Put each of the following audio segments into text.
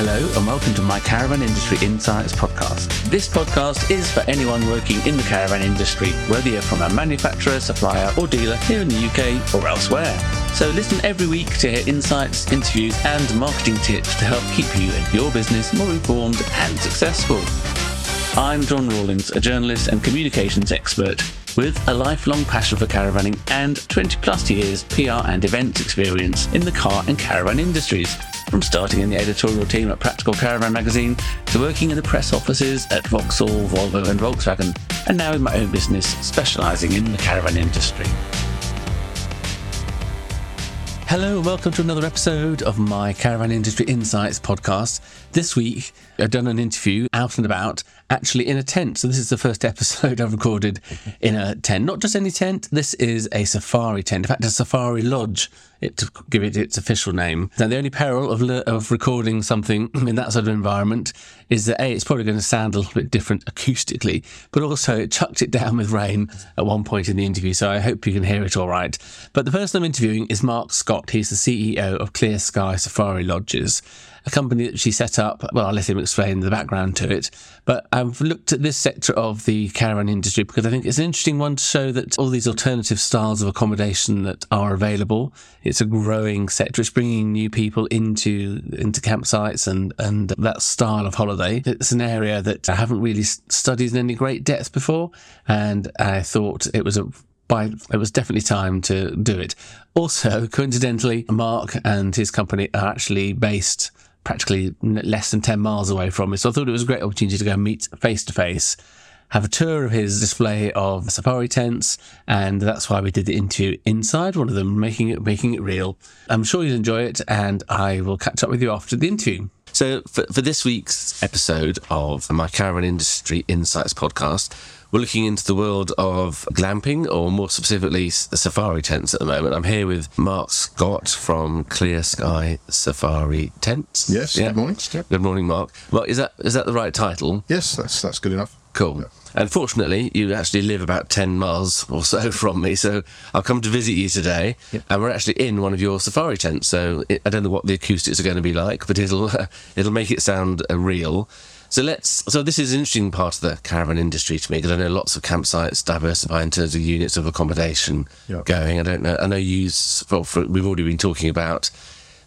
Hello and welcome to my Caravan Industry Insights podcast. This podcast is for anyone working in the caravan industry, whether you're from a manufacturer, supplier, or dealer here in the UK or elsewhere. So listen every week to hear insights, interviews, and marketing tips to help keep you and your business more informed and successful. I'm John Rawlings, a journalist and communications expert with a lifelong passion for caravanning and 20 plus years PR and events experience in the car and caravan industries. From starting in the editorial team at Practical Caravan magazine to working in the press offices at Vauxhall, Volvo, and Volkswagen, and now in my own business specialising in the caravan industry. Hello, and welcome to another episode of my Caravan Industry Insights podcast. This week, I've done an interview out and about, actually in a tent. So, this is the first episode I've recorded in a tent. Not just any tent, this is a safari tent. In fact, a safari lodge, it, to give it its official name. Now, the only peril of, le- of recording something in that sort of environment is that A, it's probably going to sound a little bit different acoustically, but also it chucked it down with rain at one point in the interview. So, I hope you can hear it all right. But the person I'm interviewing is Mark Scott. He's the CEO of Clear Sky Safari Lodges a company that she set up. Well, I'll let him explain the background to it. But I've looked at this sector of the caravan industry because I think it's an interesting one to show that all these alternative styles of accommodation that are available. It's a growing sector. It's bringing new people into into campsites and and that style of holiday. It's an area that I haven't really studied in any great depth before, and I thought it was a by it was definitely time to do it. Also, coincidentally, Mark and his company are actually based practically less than 10 miles away from me. So I thought it was a great opportunity to go meet face to face, have a tour of his display of safari tents, and that's why we did the interview inside one of them, making it making it real. I'm sure you'll enjoy it, and I will catch up with you after the interview. So, for, for this week's episode of my Caravan Industry Insights podcast, we're looking into the world of glamping, or more specifically, safari tents at the moment. I'm here with Mark Scott from Clear Sky Safari Tents. Yes. Yeah. Good morning. Good morning, Mark. Well, is that is that the right title? Yes, that's that's good enough. Cool. Yeah. And fortunately, you actually live about 10 miles or so from me. So I'll come to visit you today. Yep. And we're actually in one of your safari tents. So I don't know what the acoustics are going to be like, but it'll, it'll make it sound uh, real. So let's. So this is an interesting part of the caravan industry to me because I know lots of campsites diversify in terms of units of accommodation yep. going. I don't know. I know you. Well, for, we've already been talking about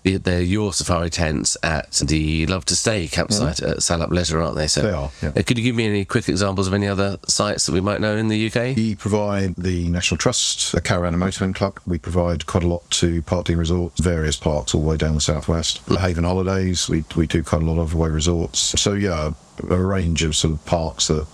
they're your safari tents at the Love to Stay campsite mm. at Salop Leisure, aren't they? So they are. Yeah. Uh, could you give me any quick examples of any other sites that we might know in the UK? We provide the National Trust, the Caravan and Motorhome Club. We provide quite a lot to Parkdean Resorts, various parks all the way down the southwest. Mm. Haven Holidays, we we do quite a lot of away resorts. So yeah, a range of sort of parks that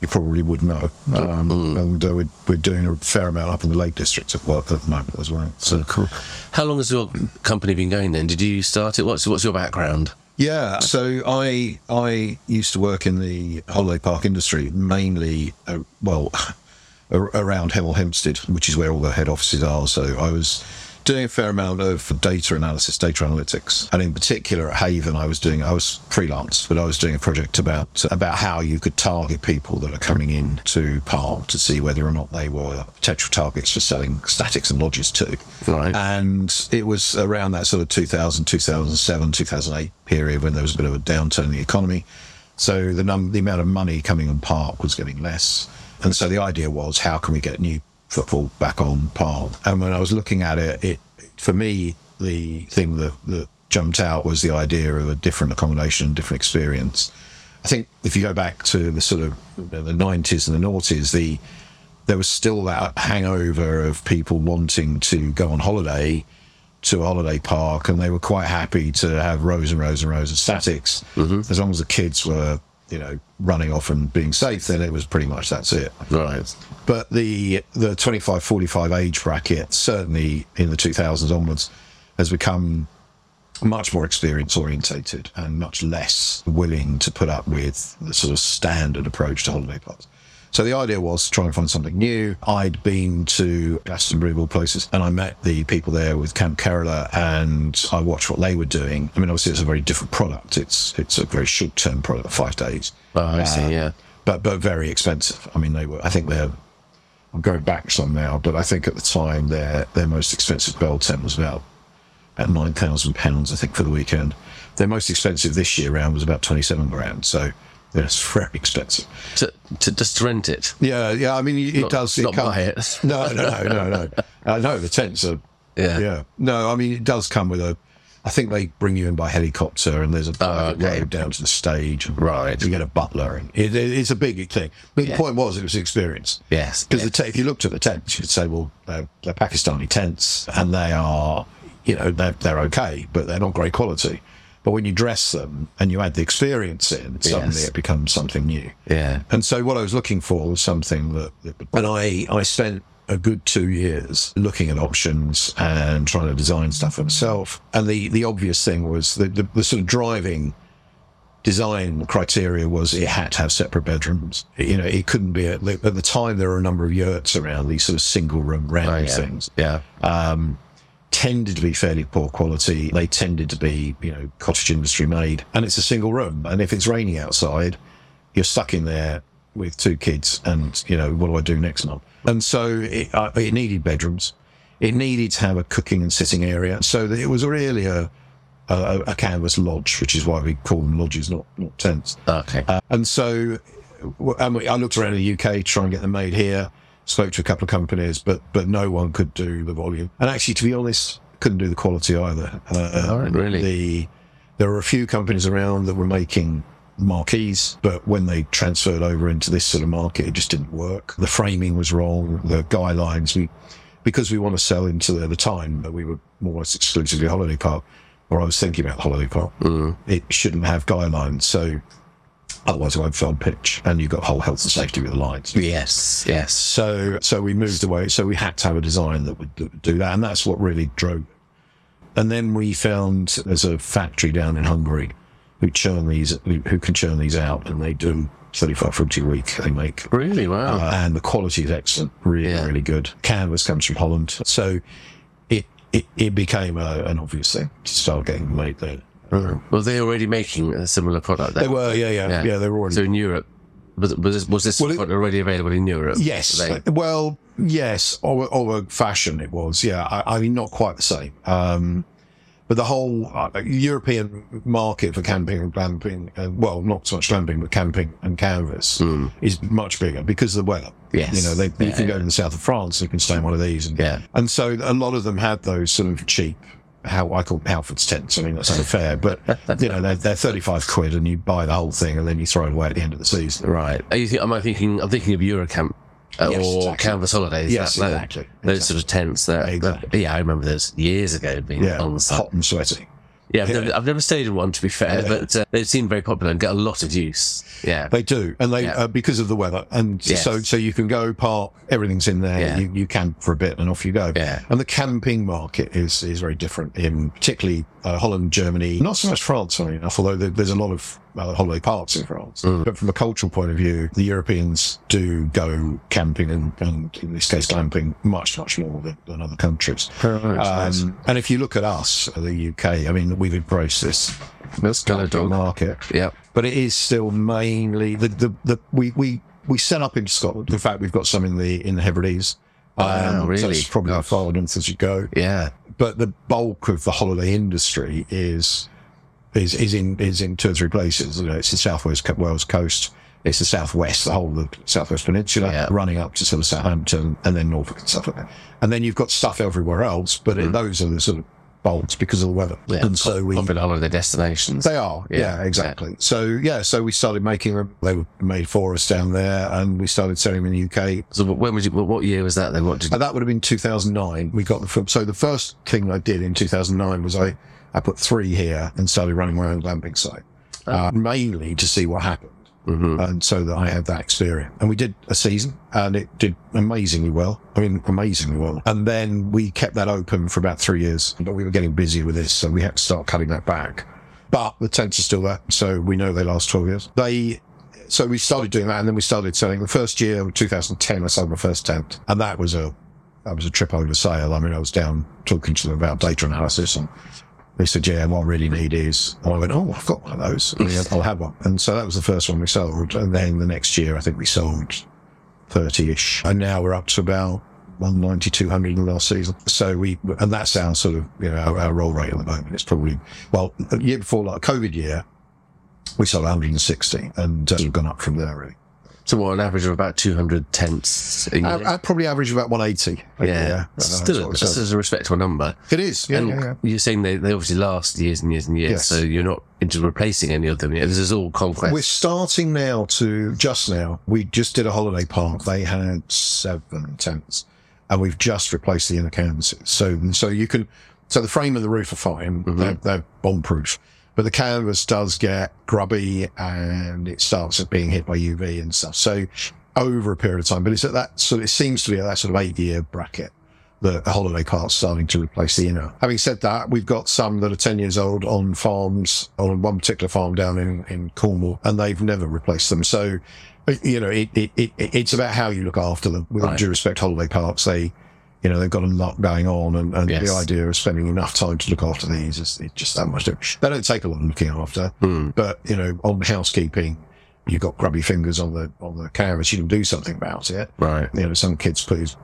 you probably would know. Um, mm. And uh, we're, we're, doing a fair amount up in the Lake District work at the moment as well. So cool. How long has your company been going then? Did you start it? What's what's your background? Yeah, so I I used to work in the holiday park industry, mainly uh, well around Hemel Hempstead, which is where all the head offices are. So I was doing a fair amount of data analysis, data analytics, and in particular at Haven, I was doing I was freelance, but I was doing a project about about how you could target people that are coming in to Park to see whether or not they were potential targets for selling statics and lodges too. Right. And it was around that sort of 2000, 2007, 2008 period when there was a bit of a downturn in the economy. So the num- the amount of money coming on Park was getting less. And so the idea was, how can we get new football back on par. And when I was looking at it, it for me the thing that, that jumped out was the idea of a different accommodation, different experience. I think if you go back to the sort of the 90s and the noughties, the there was still that hangover of people wanting to go on holiday to a holiday park, and they were quite happy to have rows and rows and rows of statics, mm-hmm. as long as the kids were you know, running off and being safe, then it was pretty much that's it. Right. But the the 25, 45 age bracket, certainly in the 2000s onwards, has become much more experience orientated and much less willing to put up with the sort of standard approach to holiday parks. So the idea was to try and find something new. I'd been to Glastonbury of all places and I met the people there with Camp Kerala and I watched what they were doing. I mean, obviously it's a very different product. It's it's a very short term product, five days. Oh, I see, uh, yeah. But but very expensive. I mean, they were. I think they're. I'm going back some now, but I think at the time their their most expensive bell tent was about at nine thousand pounds, I think, for the weekend. Their most expensive this year round was about twenty-seven grand. So it's very expensive. To, to just rent it. Yeah, yeah. I mean, it Not- does. not it come- buy it. No, no, no, no, no. Uh, no, the tents are. Yeah. yeah. No, I mean, it does come with a. I think they bring you in by helicopter, and there's a Oh, okay. road down to the stage. Right. You get a butler, and it, it, it's a big thing. But the point was, it was experience. Yes. Because te- if you looked at the tents, you'd say, well, they're, they're Pakistani tents, and they are, you know, they're, they're okay, but they're not great quality. But when you dress them and you add the experience in, suddenly Yes. it becomes something new. Yeah. And so what I was looking for was something that, and I, I spent a good two years looking at options and trying to design stuff for myself. And the, the obvious thing was the, the, the sort of driving design criteria was it had to have separate bedrooms. You know, it couldn't be, at, at the time there were a number of yurts around, these sort of single room round Oh, yeah. things Yeah. Um, tended to be fairly poor quality. They tended to be, you know, cottage industry made, and it's a single room. And if it's raining outside, you're stuck in there with two kids, and you know, what do I do next month? And so it, uh, it needed bedrooms. It needed to have a cooking and sitting area, so it was really a a, a canvas lodge, which is why we call them lodges, not not tents. Okay. Uh, and so and we- I looked around the UK to try and get them made here. Spoke to a couple of companies, but but no one could do the volume. And actually, to be honest, couldn't do the quality either. Uh, All right, really? The there were a few companies around that were making marquees, but when they transferred over into this sort of market, it just didn't work. The framing was wrong. The guidelines we because we want to sell into the, the time that we were more or less exclusively holiday park, or I was thinking about the holiday park. It shouldn't have guidelines. so otherwise it won't film pitch, and you've got whole health and safety with the lines. yes. Yes. So, so we moved away. So we had to have a design that would, that would do that, and that's what really drove. And then we found there's a factory down in Hungary who churn these, who, who can churn these out, and they do 35 40 a week. They make Really? Wow. uh, and the quality is excellent, really, Yeah. really good. Canvas comes from Holland, so it it, it became a, an obvious thing to start getting made there. Were they already making a similar product? Then? They were, yeah, yeah, yeah, they were already. So in Europe, was, was this, was this Well, it- already available in Europe? Yes. They- well, yes, or, or fashion it was. Yeah. I, I mean, not quite the same. Um, but the whole uh, European market for camping and glamping, uh, well, not so much glamping, but camping and canvas is much bigger because of the weather. Yes. You know, they, you can yeah. go to the south of France, you can stay in one of these. And, Yeah. and so a lot of them had those sort of cheap, how I call Halfords tents. I mean, that's unfair, but, you know, they're, they're 35 quid and you buy the whole thing and then you throw it away at the end of the season. Right. Are you think, am I thinking? I'm thinking of Eurocamp uh, Yes, or exactly. Canvas Holidays. Yes, that- that- exactly, Those sort of tents. That, Exactly. yeah, I remember those years ago being Yeah. on the site. Hot and sweaty. Yeah, I've, Never, I've never stayed in one to be fair, but uh, they seem very popular and get a lot of use. Yeah. They do, and they Yeah. uh, because of the weather, and Yes. so so you can go park. Everything's in there. Yeah. You, you camp for a bit, and off you go. Yeah. And the camping market is is very different in particularly uh, Holland, Germany. Not so much France, funny enough. Although there, there's a lot of uh, holiday parks in France. Mm. But from a cultural point of view, the Europeans do go camping and, and in this case glamping much much more than, than other countries. nice. Um, and if you look at us, uh, the UK, I mean, we've embraced this That's camping dog. market Yeah. but it is still mainly the the, the we, we we set up in Scotland. In fact, we've got some in the in the Hebrides. Wow, So really? it's probably as far north as you go. Yeah. But the bulk of the holiday industry is is is in is in two or three places. You know, it's the southwest Wales coast. It's the southwest, the whole of the southwest peninsula, Yeah. running up to sort of Southampton and then Norfolk and stuff like that. And then you've got stuff everywhere else, but it, those are the sort of bolts because of the weather. Mm. Yeah. And so we Popular holiday destinations. they are, Yeah, yeah, exactly. So yeah, so we started making them. They were made for us down there, and we started selling them in the UK. So when was it? What year was that then? What did? And that would have been 2009. We got the. So the first thing I did in 2009 was I I put three here and started running my own glamping site, uh, mainly to see what happened. And so that I had that experience. And we did a season and it did amazingly well. I mean, amazingly well. And then we kept that open for about three years, but we were getting busy with this. So we had to start cutting that back. But the tents are still there. So we know they last 12 years. They, so we started doing that and then we started selling the first year, 2010, I sold my first tent and that was a, that was a trip over sale. I mean, I was down talking to them about data analysis and they said, yeah, what I really need is, and I went, oh, I've got one of those. I'll have one. And so that was the first one we sold. And then the next year, I think we sold 30 ish. And now we're up to about 190, 200 in the last season. So we, and that's our sort of, you know, our, our roll rate at the moment. It's probably, well, the year before, like COVID year, we sold 160 and uh, we've gone up from there really. So what, an average of about 200 tents a year? Uh, I, uh, I probably average about 180. a yeah. year. Uh, Still, that's that's a respectable number. it is. Yeah, and yeah, yeah. you're saying they, they obviously last years and years and years, Yes. so you're not into replacing any of them yet. This is all conquest. We're starting now to just now. We just did a holiday park. They had seven tents, and we've just replaced the inner canvases. So, so you can. So the frame and the roof are fine. Mm-hmm. They're, they're bomb proof, but the canvas does get grubby and it starts being hit by UV and stuff. So over a period of time, but it's at that. So it seems to be at that sort of eight year bracket. that the holiday park's starting to replace the inner. Having said that, we've got some that are 10 years old on farms, on one particular farm down in, in Cornwall, and they've never replaced them. So, you know, it, it, it, it's about how you look after them. With all Right. due respect, holiday parks, they, you know, they've got a lot going on, and, and Yes. the idea of spending enough time to look after these is it's just that much. different. They don't take a lot of looking after, Hmm. but, you know, on housekeeping, you've got grubby fingers on the, on the canvas. You can do something about it. right. You know, some kids put his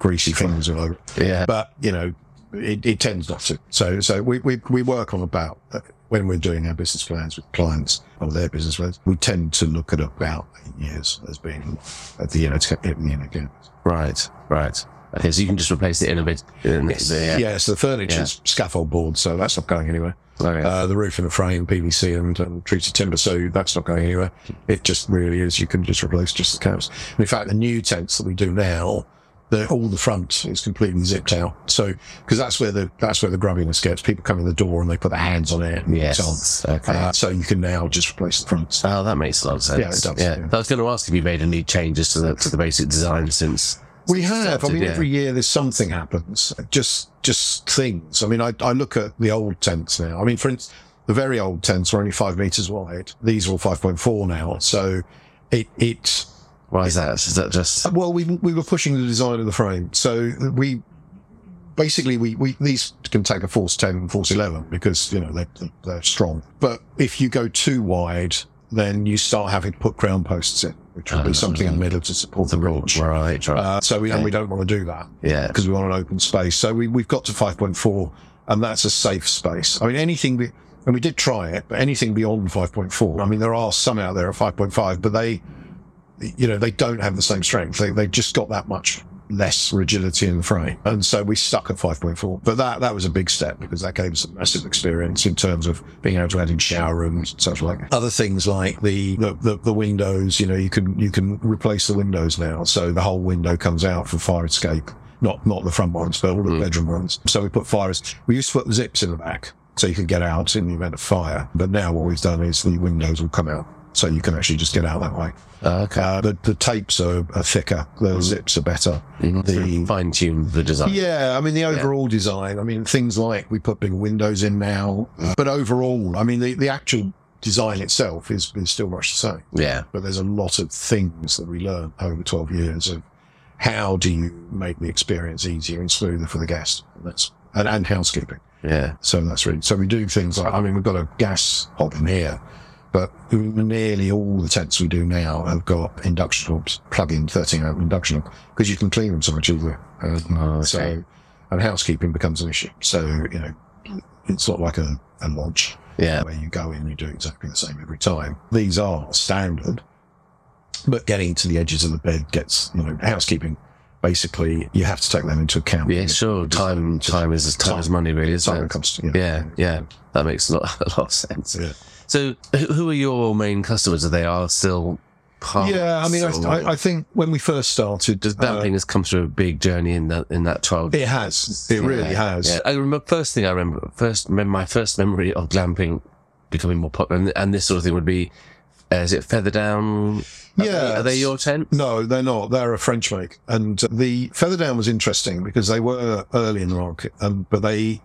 greasy fingers all over it Yeah. but you know, it, it tends not to. So, so we, we, we work on about uh, when we're doing our business plans with clients or their business plans, we tend to look at about eight years as being at the of the end again. Right. Right. Okay, so you can just replace the inner bit. in the- yeah. Yeah. so the furniture's scaffold board, so that's not going anywhere. Okay. Uh, the roof and the frame, PVC and, and treated timber, so that's not going anywhere. It just really is. You can just replace just the canvas. And in fact, the new tents that we do now, the, all the front is completely zipped out. So, because that's where the that's where the grubbiness gets. People come in the door and they put their hands on it. Yes. On. Okay. Uh, so you can now just replace the front. Oh, that makes a lot of sense. Yeah, it does, yeah. I was going to ask if you made any changes to the to the basic design since. We have. I mean, yeah. every year there's something happens. Just just things. I mean, I, I look at the old tents now. I mean, for instance, the very old tents were only five meters wide. These are all five point four now. So it it Why is that? Is that just uh, well, we we were pushing the design of the frame. So we basically we, we these can take a force 10 and force 11 because you know they're, they're strong but if you go too wide then you start having to put ground posts in which will be something in the middle to support the ridge right? Right. uh, so we, and we don't want to do that yeah. because we want an open space. So we, we've got to 5.4 and that's a safe space. I mean, anything, be, and we did try it, but anything beyond 5.4, I mean, there are some out there at 5.5, but they, you know, they don't have the same strength. They, they just got that much less rigidity in the frame. And so we stuck at 5.4. But that, that was a big step because that gave us a massive experience in terms of being able to add in shower rooms and such like. Other things like the, the, the, the windows, you know, you can, you can replace the windows now. So the whole window comes out for fire escape. Not, not the front ones, but all the mm. bedroom ones. So we put fires. We used to put zips in the back so you could get out in the event of fire. But now what we've done is the windows will come out. So you can actually just get out that way. Oh, okay. Uh, the, the tapes are, are thicker. The mm. zips are better. The, Fine tune the design. yeah, I mean, the overall design, I mean, things like we put big windows in now, mm. but overall, I mean, the, the actual design itself is, is still much the same. Yeah. But there's a lot of things that we learn over 12 years of how do you make the experience easier and smoother for the guest. And that's, and, and housekeeping. Yeah. So that's really, so we do things like, I mean, we've got a gas hob in here, but nearly all the tents we do now have got induction hobs, plug-in 13 amp induction because you can clean them so much easier. Um, oh, okay. So, and housekeeping becomes an issue. So, you know, it's not like a, a lodge Yeah. where you go in and you do exactly the same every time. These are standard, but getting to the edges of the bed gets, you know, housekeeping. Basically, you have to take them into account. Yeah, sure. Time, time is time is money, really, isn't Time it? comes to, yeah. Yeah, yeah. That makes a lot, a lot of sense. Yeah. So, who are your main customers? Are they are still parks? Yeah, I mean, I, I, think when we first started, does uh, glamping has come through a big journey in that in that child? it has, it really has. Yeah. I remember first thing I remember first my first memory of glamping becoming more popular and, and this sort of thing would be uh, is it Featherdown? Are Yeah, they, are they your tent? No, they're not. They're a French make. And the Featherdown was interesting because they were early in the market, um, but they,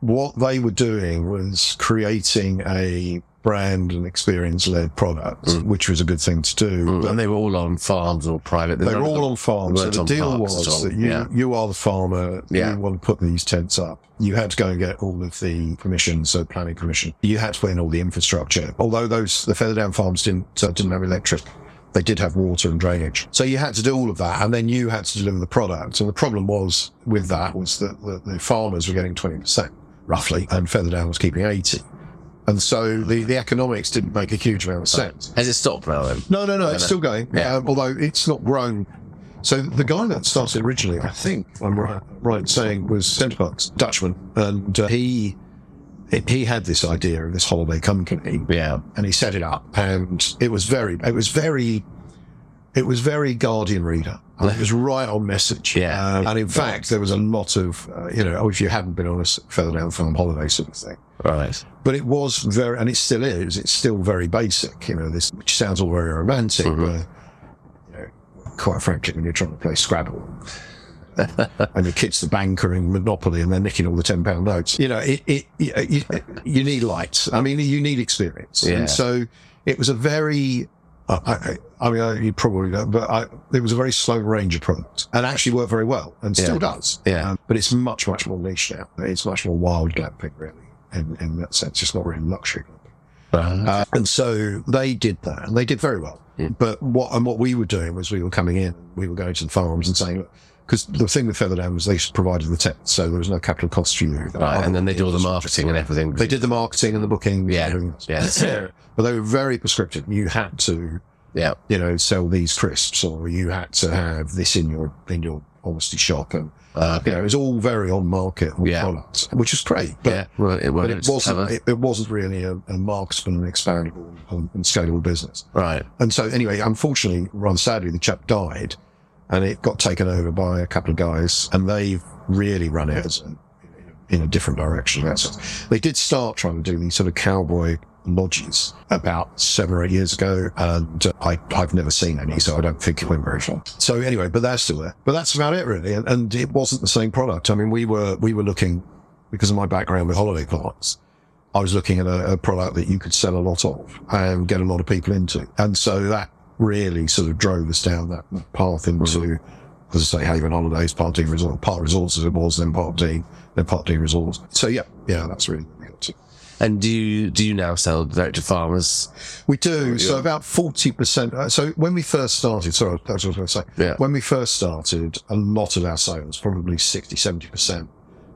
what they were doing was creating a brand and experience led product, Mm. which was a good thing to do. But And they were all on farms or private. they were all on farms. So the deal was that you, Yeah. you are the farmer. Yeah. You want to put these tents up. You had to go and get all of the permissions, so planning permission. You had to put in all the infrastructure. Although those, the Featherdown farms didn't, uh, didn't have electric. they did have water and drainage. So you had to do all of that, and then you had to deliver the product. And the problem was with that was that the, the farmers were getting 20% roughly, and Featherdown was keeping 80. And so the, the economics didn't make a huge amount of sense. Has it stopped now then? No, no, no, it's still going. Yeah. Um, although it's not grown. So the guy that started originally, I think I'm right, right saying, was Center Parcs, Dutchman, and uh, he he had this idea of this holiday company, Yeah. and he set it up, and it was very, it was very, it was very Guardian reader. And It was right on message. Yeah. Uh, and in fact, there was a lot of, uh, you know, oh, if you hadn't been on a s- Featherdown Farm holiday sort of thing. Right. But it was very, and it still is, it's still very basic, you know, this, which sounds all very romantic, Mm-hmm. but, you know, quite frankly, when you're trying to play Scrabble, and your kid's the banker in Monopoly and they're nicking all the £10 notes, you know, it, it, you, you, you need light. I mean, you need experience. Yeah. And so it was a very, I, I, I mean, I, you probably don't, but I, it was a very slow range of products and actually worked very well and still Yeah. does. Yeah. Um, but it's much, much more niche now. It's much more wild glamping, really. In, in that sense, it's not really luxury. Uh, and so they did that, and they did very well. But what and what we were doing was we were coming in, we were going to the farms and saying, because the thing with Featherdown was they provided the tech, so there was no capital cost for you. right. And then they do all the marketing and everything. They did the marketing and the booking. Yeah. and everything else. Yeah. but they were very prescriptive. You had to, yeah. you know, sell these crisps, or you had to have this in your in your honesty shop, and Uh, you know, it was all very on market Yeah. products, which is great. But yeah. Well, it, well, but it wasn't. It, it wasn't really a, a marksman and expandable and, and scalable business. right. And so, anyway, unfortunately, rather sadly, the chap died, and it got taken over by a couple of guys, and they've really run it as a, in a different direction. in that sense. They did start trying to do these sort of cowboy lodges about seven or eight years ago, and uh, I, I've never seen any, so I don't think it went very far. So anyway, but that's still there. But that's about it, really. And, and it wasn't the same product. I mean, we were we were looking because of my background with holiday parks. I was looking at a, a product that you could sell a lot of and get a lot of people into. And so that really sort of drove us down that path into, as I say, Haven Holidays, Parkdean Resort, Park Resorts as it was, then Parkdean, then Parkdean Resorts. So yeah, yeah, that's really what we got to. And do you do you now sell direct to farmers? We do. So about 40%. uh, So when we first started, sorry, that's what I was going to say. Yeah. When we first started, a lot of our sales, probably 60, 70%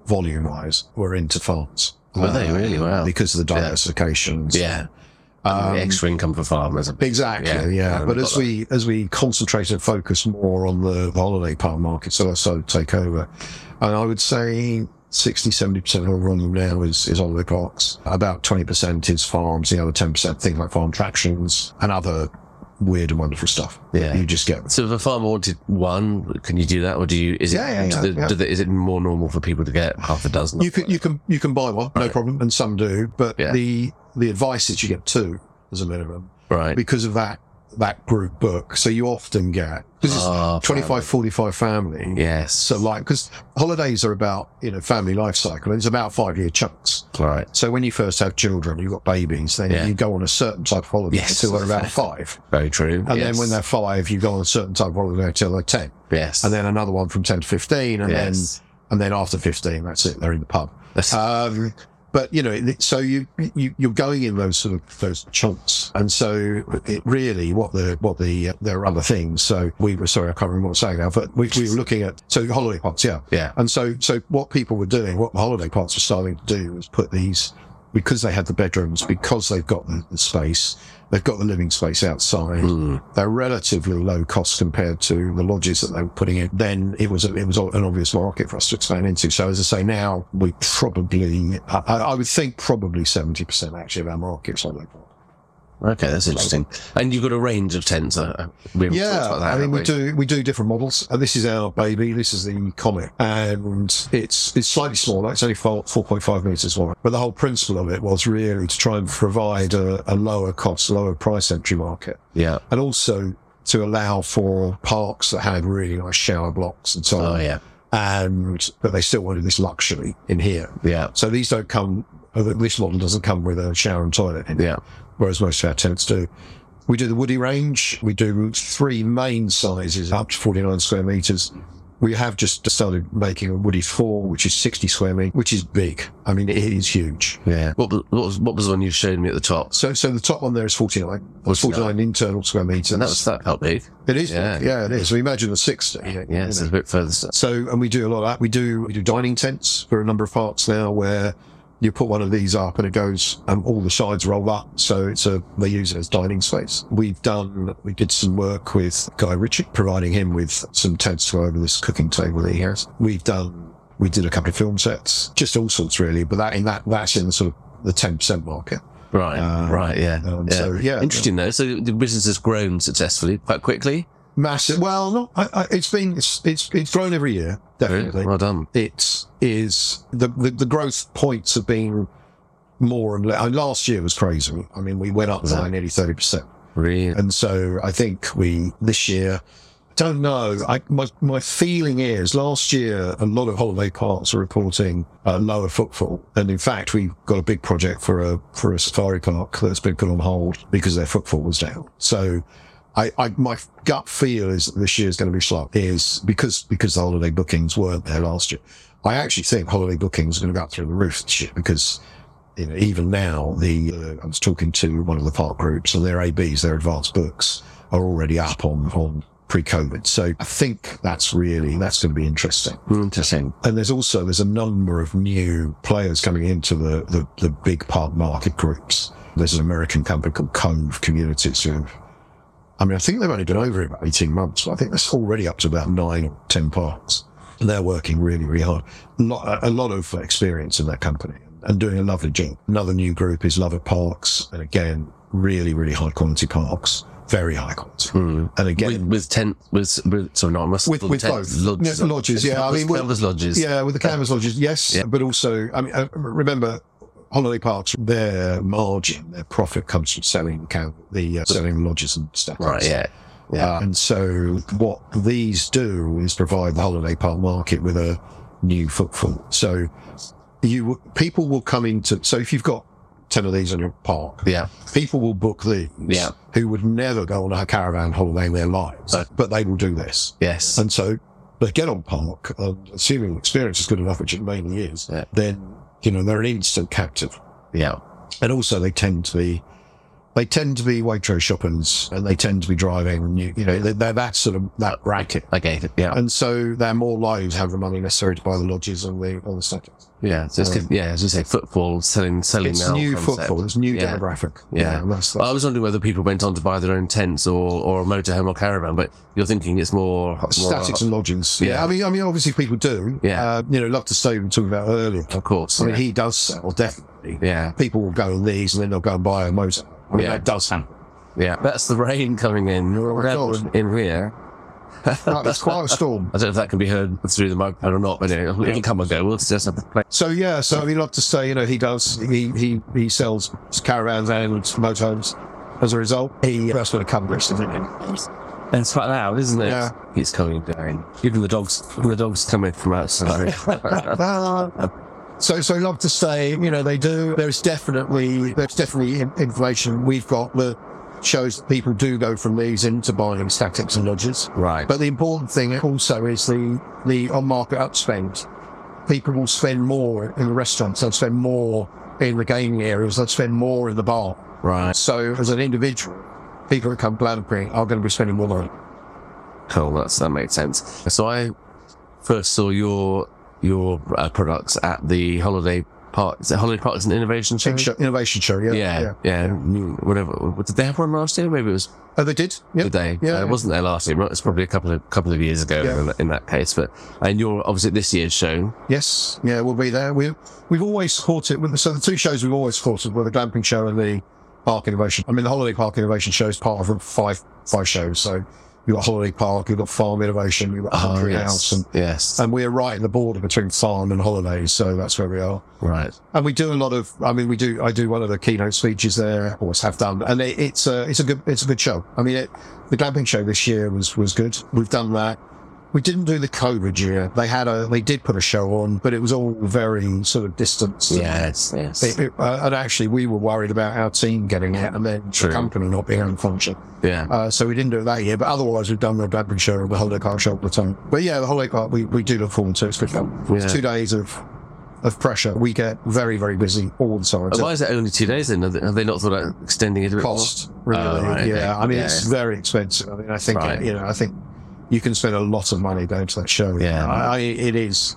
volume wise, were into farms. Were they really? Wow. Because of the diversifications. Yeah. Um, extra income for farmers. Exactly, Yeah, yeah. but as we as we concentrate and focus more on the holiday park market, so I to take over. And I would say 60, 70% of our volume now is, is holiday parks. About 20% is farms, the other 10% things like farm attractions and other weird and wonderful stuff. Yeah. You just get. So if a farmer wanted one, can you do that, or do you? Is it? Yeah, yeah, yeah, the- is it more normal for people to get half a dozen? You can, you can, you can buy one, no problem. And some do, but the, the advice is you get two as a minimum right. because of that, that group book. So you often get, because it's Ah, 25, 45 family. yes. So like, because holidays are about, you know, family life cycle. and It's about five year chunks. right. So when you first have children, you've got babies, then Yeah. you go on a certain type of holiday Yes. until they're about five. Very true. And yes. then when they're five, you go on a certain type of holiday until they're 10. yes, And then another one from 10 to 15. And Yes. then, and then after 15, that's it. They're in the pub. Um, but you know, so you, you you're going in those sort of those chunks, and so it really what the what the uh, there are other things. So we were sorry, I can't remember what I was saying now, but we, we were looking at so holiday parks, yeah, Yeah. And so so what people were doing, what the holiday parks were starting to do, was put these because they had the bedrooms, because they've got the, space, they've got the living space outside. Hmm. They're relatively low cost compared to the lodges that they were putting in. Then it was a, it was an obvious market for us to expand into. So as I say, now we probably I, I would think probably seventy percent actually of our market is holiday park. Okay, that's interesting. And you've got a range of tents. Uh, we Yeah, about that, I mean have we do we do different models. And this is our baby. This is the Comet, and it's it's slightly smaller. It's only four four point five meters wide. But the whole principle of it was really to try and provide a, a lower cost, lower price entry market, Yeah. and also to allow for parks that had really nice shower blocks and so Oh on. yeah. And but they still wanted this luxury in here. Yeah. So these don't come. uh, This model doesn't come with a shower and toilet. In it Yeah. Whereas most of our tents do. We do the woody range. We do three main sizes, up to 49 square meters. We have just started making a Woody 4, which is 60 square meters, which is big. I mean, it is huge. Yeah. What, was- what was what was the one you showed me at the top? So, so the top one there is 49. It's 49 internal square meters. And that was that felt big. it is. yeah. Yeah. yeah, it is. So imagine a 60. Yeah, yeah it's a bit further. So, and we do a lot of that. We do, we do dining tents for a number of parks now where you put one of these up and it goes, um, all the sides roll up. So it's a, they use it as dining space. We've done, we did some work with Guy Ritchie, providing him with some tents to go over this cooking table that he has. We've done, we did a couple of film sets, just all sorts really, but that in that, that's in the sort of the 10% market. Right. right. Yeah. um, yeah. so, yeah. Interesting though. So the business has grown successfully quite quickly. Massive. Well, I, I, it's been, it's, it's, it's grown every year, definitely. Well done. it is the, the, the growth points have been more and less. Last year was crazy. I mean, we went up by nearly 30%. Really. And so I think we, this year, I don't know. I, my, my feeling is last year, a lot of holiday parks are reporting uh, lower footfall. And in fact, we've got a big project for a, for a safari park that's been put on hold because their footfall was down. So I, I, my gut feel is that this year is going to be slow is because, because the holiday bookings weren't there last year. I actually think holiday bookings are going to go up through the roof this year because you know, even now, the uh, I was talking to one of the park groups, and their ABs, their advanced books, are already up on on pre-COVID. So I think that's really that's going to be interesting. Interesting. And there's also there's a number of new players coming into the the, the big park market groups. There's an American company called Cove Communities who. I mean, I think they've only been over about 18 months, I think that's already up to about nine or 10 parks. And they're working really, really hard. A lot, a lot of experience in that company and doing a lovely job. Another new group is Lovat Parks. And again, really, really high quality parks. Very high quality. And again, With, with tent, with, with sorry, not must with, with both lodges, Yeah, lodges. Yeah, I mean, with- canvas lodges. Yeah, with the canvas lodges, yes, Yeah. but also, I mean, uh, remember, holiday parks, their margin, their profit comes from selling the uh, selling lodges and stuff. Right. Yeah. Uh, and so, what these do is provide the holiday park market with a new footfall. So, you people will come into. So, if you've got ten of these in your park, Yeah. people will book these. Yeah. who would never go on a caravan holiday in their lives, Right. but they will do this. Yes. And so they get on park, and assuming experience is good enough, which it mainly is, Yeah. then, you know, they're an instant captive. yeah. And also they tend to be, they tend to be Waitrose shoppers and they tend to be driving, you, you know, they're, they're that sort of, that racket. I get it. Yeah. And so they're more likely to have the money necessary to buy the lodges and the, and the statues. yeah. So it's good. Yeah. As you say, football selling, selling It's now. new concept. football, it's new Yeah. demographic. Yeah. and that's, Well, I was wondering whether people went on to buy their own tents or, or a motorhome or caravan, but you're thinking it's more, more statics and lodgings. Yeah. Yeah. I mean, I mean, obviously people do. Yeah. Uh, you know, love to stay we talking about earlier. of course. I mean, he does sell, definitely. yeah. People will go on these and then they'll go and buy a motor. I mean, Yeah. that does happen. Yeah. That's the rain coming in. Oh my God. in here. Right, it's quite a storm. I don't know if that can be heard through the microphone or not, but anyway, it'll come and go. We'll just have to play. So yeah, so I mean, not to say, you know, he does, he he he sells caravans and motorhomes. As a result, he uh, that's what a cover is, isn't it? It's quite loud, isn't it? Yeah. It's coming down. Even the dogs, the dogs coming from outside. So so I love to say, you know, they do. There's definitely there's definitely in- information we've got that shows that people do go from these into buying statics and lodges. right. But the important thing also is the the on market upspend. People will spend more in the restaurants. They'll spend more in the gaming areas. They'll spend more in the bar. right. So as an individual, people that come glamping are going to be spending more money. Cool. That's, that makes sense. So I first saw your, your uh, products at the holiday park. Is it holiday parks and innovation show? Show- Innovation show, yeah. Yeah. Yeah. mm, Whatever. Did they have one last year? Maybe it was Oh, they did? Yeah. Did they? Yeah. Uh, it wasn't there last year. It's probably a couple of couple of years ago Yeah. in, that- in that case. But and you're obviously this year's show. Yes. Yeah, we'll be there. We, we've always supported, with so the two shows we've always supported were the glamping show and the park innovation. I mean, the holiday park innovation show is part of five, five shows. So you've got holiday park, you've got farm innovation, you've got ah, country house and, yes. and we're right in the border between farm and holidays. So that's where we are. right. And we do a lot of, I mean, we do, I do one of the keynote speeches there, always have done. And it, it's a, it's a good, it's a good show. I mean, it, the glamping show this year was, was good. We've done that. We didn't do the COVID year. They had a, they did put a show on, but it was all very sort of distanced. Yeah, it's, yes. It- it- uh, and actually, we were worried about our team getting it and then True. the company not being able to function. yeah. Uh, so we didn't do it that year, but otherwise we've done the Bradbury show and the Holiday Park show all the time. But yeah, the Holiday Park, we, we do look forward to. It's good fun. Yeah. It's two days of, of pressure. We get very, very busy all the time. Why is it only two days then? Have they- have they not thought about extending it a bit cost, really. Oh, right, yeah. okay. I mean, Yeah, it's very expensive. I mean, I think, Right. you know, I think you can spend a lot of money going to that show. Yeah. I, I, it is.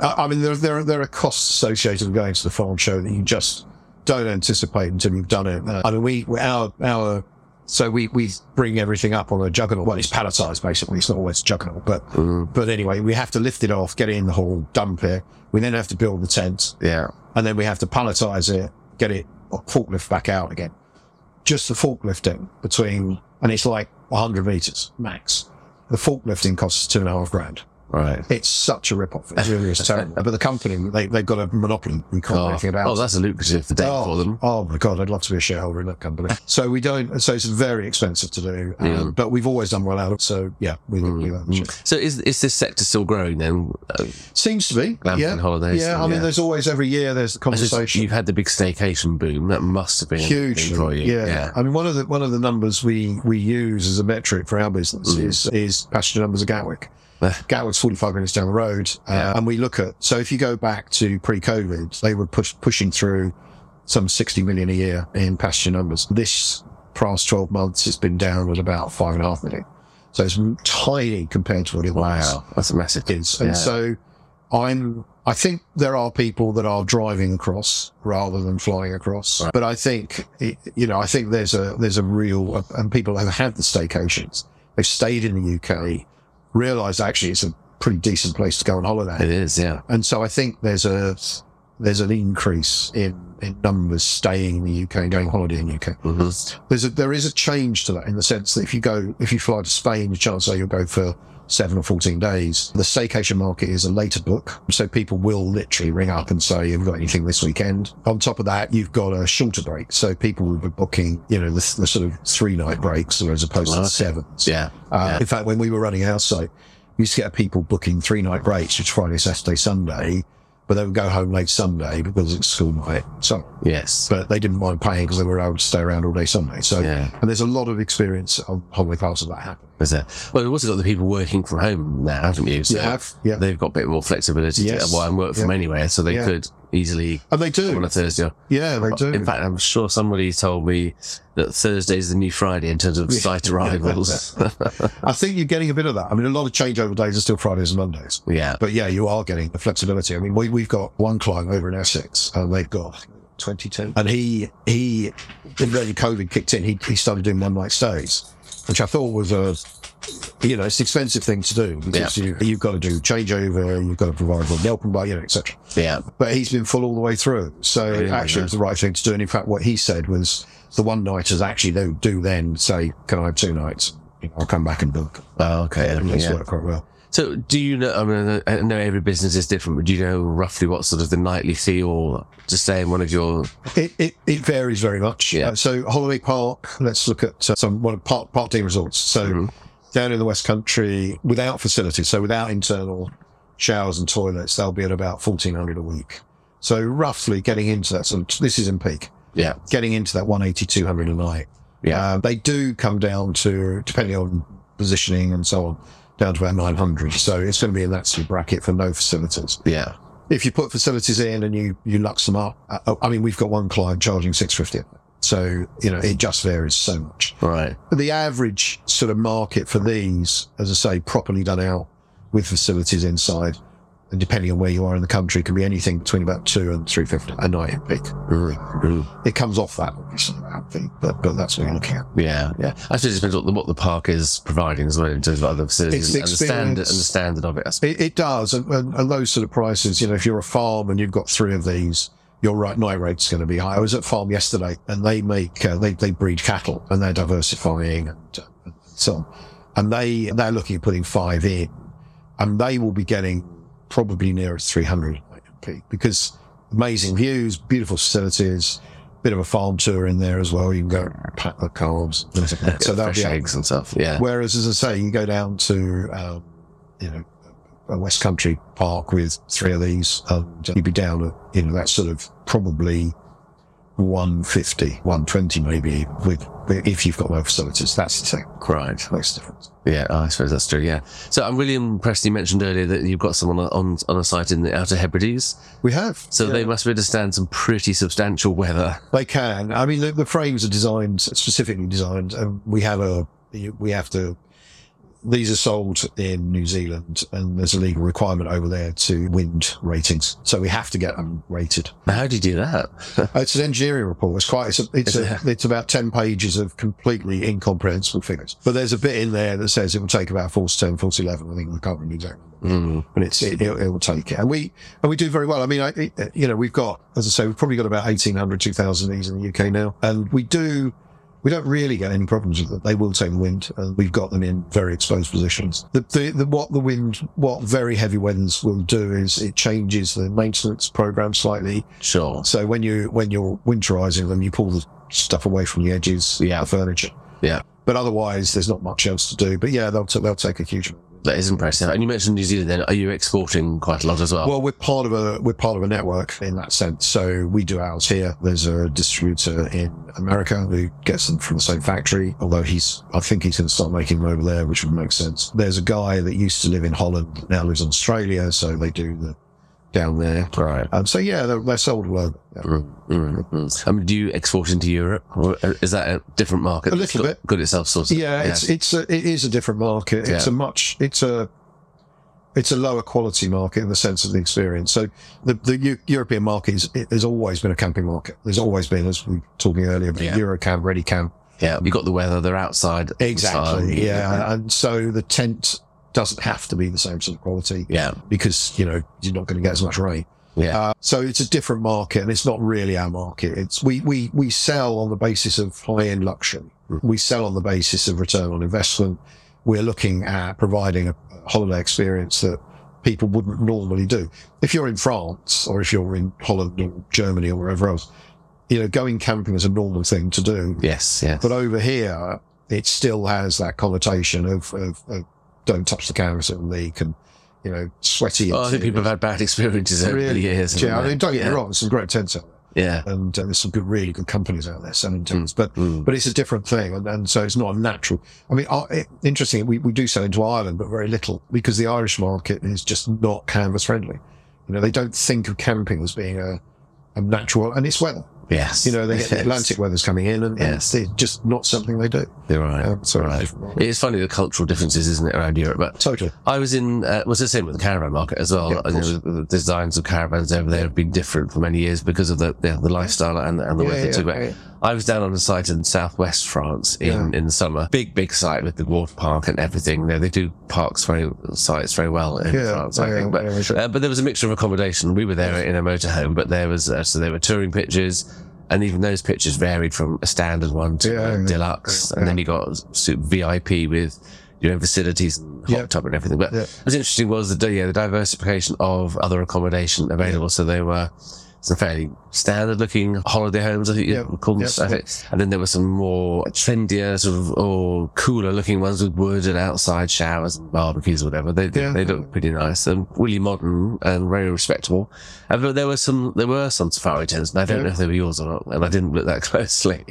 I, I mean, there, there, are- there are costs associated with going to the farm show that you just don't anticipate until you've done it. Uh, I mean, we, our, our, so we, we bring everything up on a juggernaut. Well, it's palletized basically. It's not always a juggernaut, but, Mm. but anyway, we have to lift it off, get it in the hall, dump it. We then have to build the tent Yeah. and then we have to palletize it, get it forklift back out again. Just the forklifting between, and it's like 100 meters max. The forklifting costs two and a half grand. Right. It's such a rip-off. It really is terrible. But the company, they, they've got a monopoly. We can't do Oh, anything about oh, that's a lucrative day Oh, for them. oh my god, I'd love to be a shareholder in that company. so we don't. So it's very expensive to do, um, Yeah. but we've always done well out of it. So yeah, we we love it. So is is this sector still growing then? Uh, Seems to be. Yeah, holidays, Yeah, I mean, yeah. there's always every year there's the conversation. you've had the big staycation boom. That must have been huge for you. Yeah. I mean, one of the one of the numbers we we use as a metric for our business Mm. is is passenger numbers of Gatwick. Gatwick's 45 minutes down the road, uh, Yeah. and we look at so if you go back to pre-COVID, they were push, pushing through some 60 million a year in passenger numbers. This past 12 months, it's been down at about five and a half million. So it's tiny compared to what it was Wow, that's a massive. is. And Yeah. so I'm, I think there are people that are driving across rather than flying across. Right. But I think, it, you know, I think there's a, there's a real, and people have had the staycations. They've stayed in the UK, realized actually it's a pretty decent place to go on holiday. It is, yeah. And so I think there's a, there's an increase in, in numbers staying in the UK and going holiday in the UK. hmm There's a, there is a change to that in the sense that if you go, if you fly to Spain, the chances are you'll go for seven or 14 days. The staycation market is a later book. So people will literally ring up and say, have you got anything this weekend? On top of that, you've got a shorter break. So people will be booking, you know, the, the sort of three night breaks as opposed to sevens. Yeah. Uh, yeah. In fact, when we were running our site, we used to get people booking three night breaks, which is Friday, Saturday, Sunday, but they would go home late Sunday because it's school night. So Yes. but they didn't mind paying because they were able to stay around all day Sunday. So, Yeah. and there's a lot of experience on holiday parts of that happening. Is there? Well, you've also got the people working from home now, haven't you? So You have, yeah. They've got a bit more flexibility Yes. to well, and work from Yeah. anywhere, so they Yeah. could easily And they do. on a Thursday. Yeah, they do. In fact, I'm sure somebody told me that Thursday is the new Friday in terms of site arrivals. I think you're getting a bit of that. I mean, a lot of changeover days are still Fridays and Mondays. yeah. But yeah, you are getting the flexibility. I mean, we, we've got one client over in Essex and they've got 22. And he, he, when COVID kicked in, he, he started doing one night stays, which I thought was a, you know, it's an expensive thing to do because you, you've got to do changeover, you've got to provide for help and buy, you know, etc. Yeah. but he's been full all the way through. So Really, actually, yeah. it was the right thing to do. And in fact, what he said was the one nighters actually would do then say, "Can I have two nights? I'll come back and book." Oh, okay. And it's yeah. worked quite well. So, do you know? I mean, I know every business is different, but do you know roughly what sort of the nightly fee or to stay in one of your? It, it, it varies very much. Yeah. Uh, so Holiday Park, let's look at uh, some one of park, Parkdean Resorts. So Mhm. Down in the West Country, without facilities, so without internal showers and toilets, they'll be at about fourteen hundred a week. So roughly getting into that. So this is in peak. Yeah. Getting into that 180, 200 a night. Yeah. Uh, they do come down to, depending on positioning and so on, down to about 900. So it's going to be in that sort of bracket for no facilities. Yeah. If you put facilities in and you, you lux them up, uh, I mean, we've got one client charging 650. So, you know, it just varies so much. Right. But the average sort of market for these, as I say, properly done out with facilities inside, and depending on where you are in the country, can be anything between about two and 350 a night in peak. Mm. It comes off that, obviously, but, but that's what you're looking at. Yeah, yeah. I suppose it depends what the, what the park is providing as well in terms of other facilities It's and, and the standard and the standard of it. It, it does, and, and, and those sort of prices. You know, if you're a farm and you've got three of these, your right night rate's going to be high. I was at farm yesterday, and they make uh, they they breed cattle, and they're diversifying and, uh, so on. And they they're looking at putting five in, and they will be getting probably near 300 because amazing views, beautiful facilities, bit of a farm tour in there as well. You can go pack the calves. So that'll fresh be eggs and stuff. Yeah. Whereas, as I say, you go down to, um, you know, a West Country park with three of these, and you'd be down at, you know, that sort of probably 150, 120 maybe with, if you've got no facilities. That's the thing. Right. Makes a difference. Yeah, I suppose that's true. Yeah. So I'm really impressed. You mentioned earlier that you've got someone on on a site in the Outer Hebrides. We have. So Yeah. they must withstand some pretty substantial weather. They can. I mean, the, the frames are designed, specifically designed, and we have a, we have to, these are sold in New Zealand and there's a legal requirement over there to wind ratings. So we have to get them rated. How do you do that? Uh, It's an engineering report. It's quite, it's, a, it's, a, it's about 10 pages of completely incomprehensible figures. But there's a bit in there that says it will take about 4 to 10, 4 to 11. I think I can't remember exactly. Mm. But it's, it, it, it will take it. And we, and we do very well. I mean, I, it- you know, we've got, as I say, we've probably got about 1800, 2000 of these in the UK now. And we do, we don't really get any problems with them. They will take the wind and we've got them in very exposed positions. The, the, the, what the wind, what very heavy winds will do is it changes the maintenance program slightly. Sure. So when you, when you're winterizing them, you pull the stuff away from the edges, Yeah. the furniture. Yeah. But otherwise, there's not much else to do. But yeah, they'll, t- they'll take a huge amount. That is impressive. And you mentioned New Zealand. Then are you exporting quite a lot as well? Well, we're part of a we're part of a network in that sense. So we do ours here. There's a distributor in America who gets them from the same factory. Although he's, I think he's going to start making them over there, which would make sense. There's a guy that used to live in Holland, now lives in Australia, so they do the down there. right. Um, so yeah, they're, they're sold all over. Yeah. Mm, mm, mm. I mean, do you export into Europe, or is that a different market? A little bit. Good itself, sort of. Yeah, it's it's a, it is a different market. It's Yeah. a much it's a it's a lower quality market in the sense of the experience. So the the Eu- European market is it has always been a camping market. There's always been, as we were talking earlier, about Yeah. Eurocamp, ReadyCamp. yeah. You got the weather. They're outside. the Exactly. Yeah, and so the tent doesn't have to be the same sort of quality Yeah. because you know you're not going to get as much rain. Yeah. Uh, so it's a different market and it's not really our market. It's we, we, we sell on the basis of high end luxury. We sell on the basis of return on investment. We're looking at providing a holiday experience that people wouldn't normally do. If you're in France or if you're in Holland or Germany or wherever else, you know, going camping is a normal thing to do. yes. Yes. But over here, it still has that connotation of, of, of don't touch the canvas and leak and, you know, sweaty. Oh, I think people have had bad experiences over the years. Yeah, I mean, don't get they? me wrong, there's some great tents out there Yeah. and uh, there's some good, really good companies out there selling tents, but Mm. but it's a different thing, and, and so it's not a natural. I mean, uh, it, interesting. We we do sell into Ireland, but very little because the Irish market is just not canvas friendly. You know, they don't think of camping as being a a natural, and it's weather. Yes. You know, they get the Yes. Atlantic weather's coming in, and, Yes. and it's just not something they do. You're right. Um, so right. It's funny the cultural differences, isn't it, around Europe? But Totally. I was in, uh, was the same with the caravan market as well. Yeah, You know, the designs of caravans over there have been different for many years because of the the, the lifestyle and, and the Yeah, weather yeah, too. Yeah. I was down on a site in southwest France in, in the summer. Big, big site with the water park and everything. You know, they do parks very, sites very well in France, I think. But, sure. uh, but there was a mixture of accommodation. We were there in a motorhome, but there was, uh, so there were touring pitches. And even those pictures varied from a standard one to Yeah, a deluxe. yeah. And then you got VIP with your own facilities and hot Yeah. tub and everything. But Yeah. what was interesting was the yeah, the diversification of other accommodation available. So they were some fairly standard looking holiday homes, I think Yeah. you call them. I think. And then there were some more trendier, sort of, or cooler looking ones with wood and outside showers and barbecues or whatever. They, Yeah. they look pretty nice and really modern and very respectable. And but there were some, there were some safari tents and I don't Yeah. know if they were yours or not. And I didn't look that closely.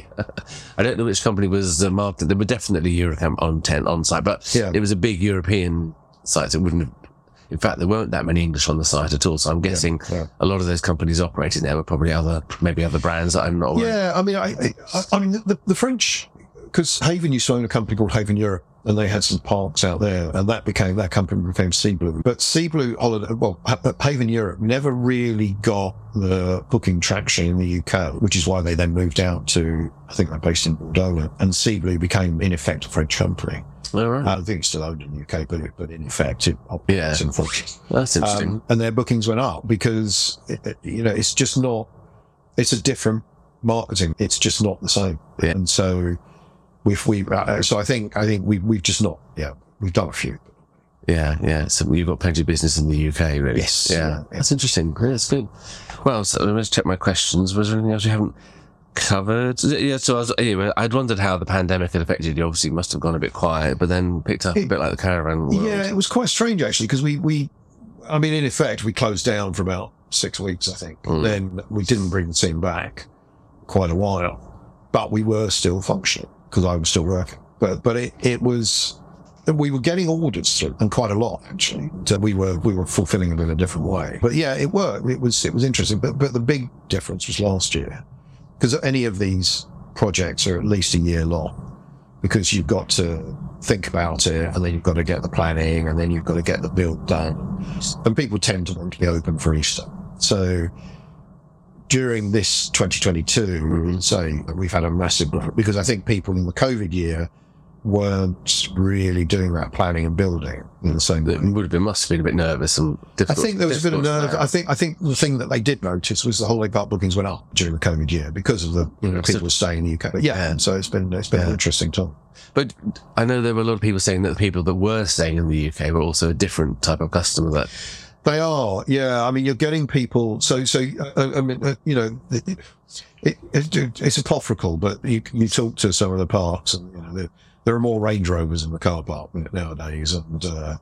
I don't know which company was uh, marketing. They were definitely Eurocamp on tent on site, but Yeah. it was a big European site. So it wouldn't have, in fact, there weren't that many English on the site at all. So I'm guessing yeah. a lot of those companies operating there were probably other, maybe other brands that I'm not aware. Yeah, I mean, I, I, I mean, the, the French, because Haven used to own a company called Haven Europe, and they had some parks out there, and that became that company became Siblu. But Siblu Holiday, well, but Haven Europe never really got the booking traction in the UK, which is why they then moved out to, I think they're based in Bordeaux, and Siblu became in effect a French company. All right. I think it's still owned in the UK, but it, but in effect, it Yeah. in France. That's interesting. Um, and their bookings went up because, it, it- you know, it's just not, it's a different marketing. It's just not the same. Yeah. And so we've, we, uh, so I think, I think we, we've just not, yeah, we've done a few. yeah, yeah. So you've got plenty of business in the UK, really. Yes. Yeah. Yeah. That's interesting. Yeah, That's good. Well, so let's check my questions. Was there anything else you haven't covered? Yeah, so I was, anyway, I'd wondered how the pandemic had affected you. Obviously, it must have gone a bit quiet, but then picked up a bit like the caravan world. Yeah, it was quite strange actually because we, we, I mean, in effect, we closed down for about six weeks, I think. Mm. Then we didn't bring the team back quite a while, but we were still functioning because I was still working. But, but it, it was, we were getting orders through and quite a lot actually. So we were, we were fulfilling it in a different way. But yeah, it worked. It was, it was interesting. But, but the big difference was last year because any of these projects are at least a year long because you've got to think about it and then you've got to get the planning and then you've got to get the build done. And people tend to want to be open for Easter. So during this 2022, we would mm-hmm. say that we've had a massive because I think people in the COVID year weren't really doing that planning and building in the same way. It would have been, must have been a bit nervous and difficult. I think there was a bit of nerve. I think I think the thing that they did notice was the holiday park bookings went up during the COVID year because of the you know people were staying in the UK. But yeah, Yeah. so it's been it's been an interesting time. But I know there were a lot of people saying that the people that were staying in the UK were also a different type of customer that They are, yeah. I mean, you're getting people. So, so uh, I mean, uh, you know, it, it, it, it's apocryphal, but you you talk to some of the parks, and you know, there, there are more Range Rovers in the car park nowadays, and uh,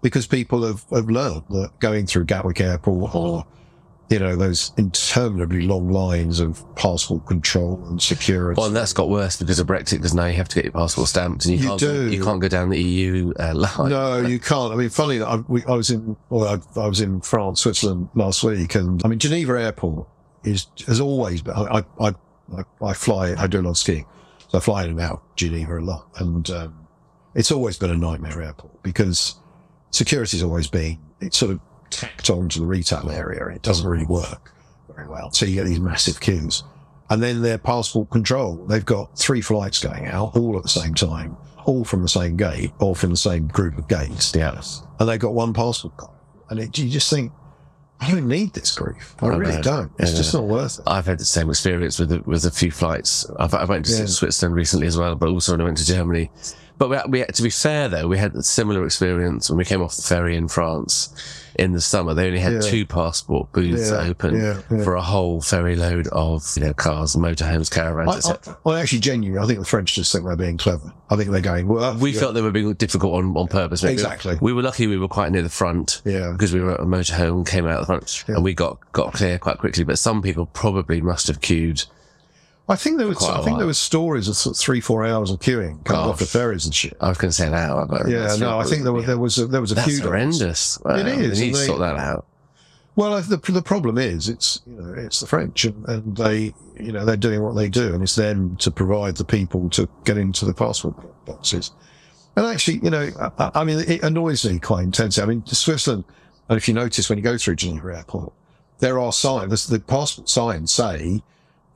because people have, have learned that going through Gatwick Airport or you know those interminably long lines of passport control and security. Well, and that's got worse because of Brexit, because now you have to get your passport stamped, and you, You can't do. you can't go down the EU uh, line. No, you can't. I mean, funny that I, we, I was in, well, I, I was in France, Switzerland last week, and I mean, Geneva Airport is has always been. I, I, I, I fly. I do a lot of skiing, so I fly in and out of Geneva a lot, and um, it's always been a nightmare airport because security's always been. It's sort of tacked onto the retail area. It doesn't really work very well. So you get these massive queues. And then their passport control. They've got three flights going out all at the same time, all from the same gate, all from the same group of gates. Yes. And they've got one passport card. And it, you just think, I don't need this grief. I I really know. don't. It's Yeah. just not worth it. I've had the same experience with with a few flights. I've, I went to Yeah. Switzerland recently as well, but also when I went to Germany. But we, we, to be fair though, we had a similar experience when we came off the ferry in France in the summer. They only had Yeah. two passport booths Yeah, open yeah, for a whole ferry load of you know cars, motorhomes, caravans, etc. I actually genuinely, I think the French just think they're being clever. I think they're going, well, We felt they were being difficult on, on purpose. maybe. Exactly. We were lucky we were quite near the front. Yeah. Because we were at a motorhome came out of the front and we got, got clear quite quickly. But some people probably must have queued. I think there was, I think there was stories of sort of three, four hours of queuing coming off the ferries and shit. I was going to say an hour, but Yeah, no, I think there was, there was a, there was a That's few. horrendous. It is, They need to they- sort that out. Well, the the problem is it's you know it's the French and, and they you know they're doing what they do and it's them to provide the people to get into the passport boxes. And actually, you know, I, I mean, it annoys me quite intensely. I mean, Switzerland, and if you notice when you go through Geneva Airport, there are signs. The passport signs say,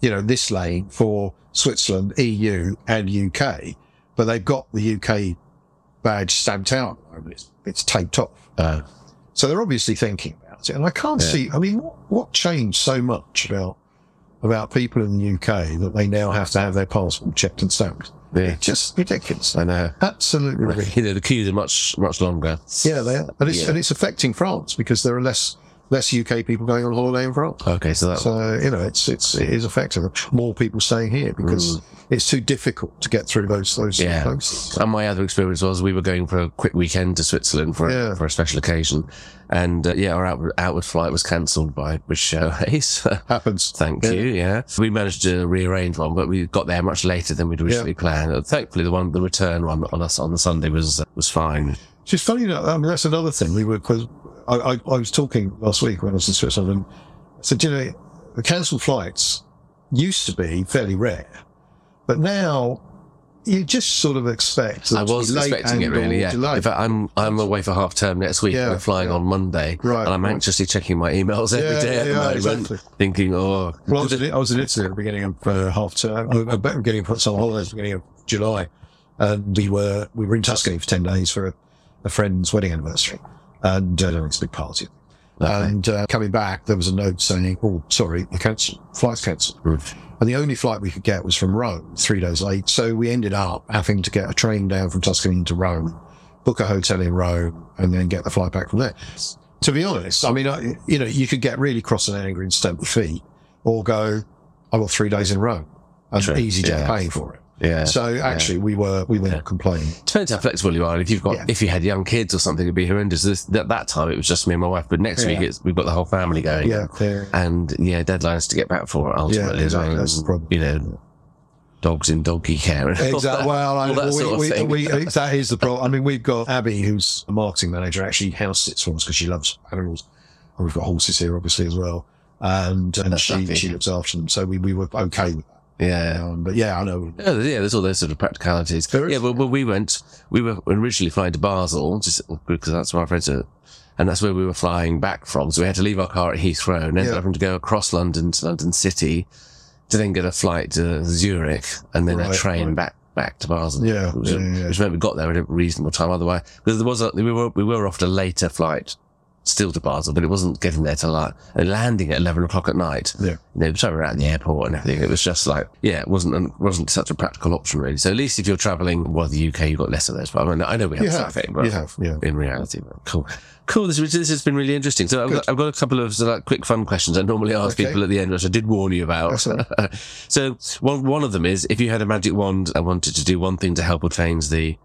you know, this lane for Switzerland, EU, and UK, but they've got the UK badge stamped out. It's, it's taped off. Uh, So they're obviously thinking about it. And I can't Yeah. see, I mean, what, what changed so much about, about people in the UK that they now have to have their passport checked and stamped? yeah, Just ridiculous. I know. Absolutely ridiculous. You know, the queues are much, much longer. Yeah, they are. And it's, Yeah. and it's affecting France because there are less, less UK people going on holiday in France. Okay, so So, you know, it's, it's, it is affecting them. more people staying here because it's too difficult to get through those, those Mm. Yeah. places. And my other experience was we were going for a quick weekend to Switzerland for, Yeah. a, for a special occasion. And uh, yeah, our outward, outward flight was cancelled by British Airways. Happens. Thank Yeah. you. Yeah. We managed to rearrange one, but we got there much later than we'd originally planned. Uh, Thankfully, the one, the return one on us on the Sunday was, uh, was fine. It's just funny, that, I mean, that's another thing. We were, because I, I, I was talking last week when I was in Switzerland I said, you know, the cancelled flights used to be fairly rare, but now you just sort of expect. I was expecting it really, yeah. delayed. In fact, I'm I'm away for half term next week. Yeah, We're flying yeah. on Monday, Right, and I'm anxiously checking my emails every Yeah, day at the moment, exactly. thinking, oh, Well, I was, in, I was in Italy at the beginning of uh, half term, uh, uh, beginning of summer holidays, at the beginning of July, and we were we were in Tuscany for ten days for a, a friend's wedding anniversary, and uh, it's a big party. Okay. And uh, coming back, there was a note saying, "Oh, sorry, the cancel flight's cancelled." And the only flight we could get was from Rome, three days late. So we ended up having to get a train down from Tuscany to Rome, book a hotel in Rome, and then get the flight back from there. To be honest, I mean, I, you know, you could get really cross and angry and stamp your feet, or go, I got three days in Rome. and True. EasyJet Yeah. paying for it. Yeah. So actually, we were we weren't complaining. Depends how flexible you are. If you've got, Yeah. if you had young kids or something, it'd be horrendous. This, that, that time it was just me and my wife, but next Yeah. week it's, we've got the whole family going. Yeah, yeah. And yeah, deadlines to get back for ultimately Yeah, exactly. That's the problem. You know, dogs in doggy care. and all that- Exactly. Well, I, we, we, we, that is the problem. I mean, we've got Abby, who's a marketing manager, actually house sits for us because she loves animals. And we've got horses here, obviously, as well. And, and she, lovely. she looks after them. So we, we were okay with. Yeah. Um, but yeah, I know. Yeah, there's- yeah, there's all those sort of practicalities. Yeah, well, well, we went, we were originally flying to Basel, just because that's where our friends are, and that's where we were flying back from. So we had to leave our car at Heathrow and ended Yeah. up having to go across London to London City to then get a flight to Zurich and then a train right. back back to Basel. Yeah, which, yeah, yeah. which meant we got there at a reasonable time. Otherwise, because there was a, we were we were offered a later flight still to Basel, but it wasn't getting there till like and landing at eleven o'clock at night Yeah. you know, so we were at the airport and everything. It was just like, yeah, it wasn't an, wasn't such a practical option really. So at least if you're traveling, well, the UK, you've got less of those. But I, mean, I know we have You have. but You have, yeah. in reality, but cool, cool. This this has been really interesting. So I've got, I've got a couple of like quick fun questions I normally ask Okay. people at the end, which I did warn you about. So one one of them is if you had a magic wand and wanted to do one thing to help or change the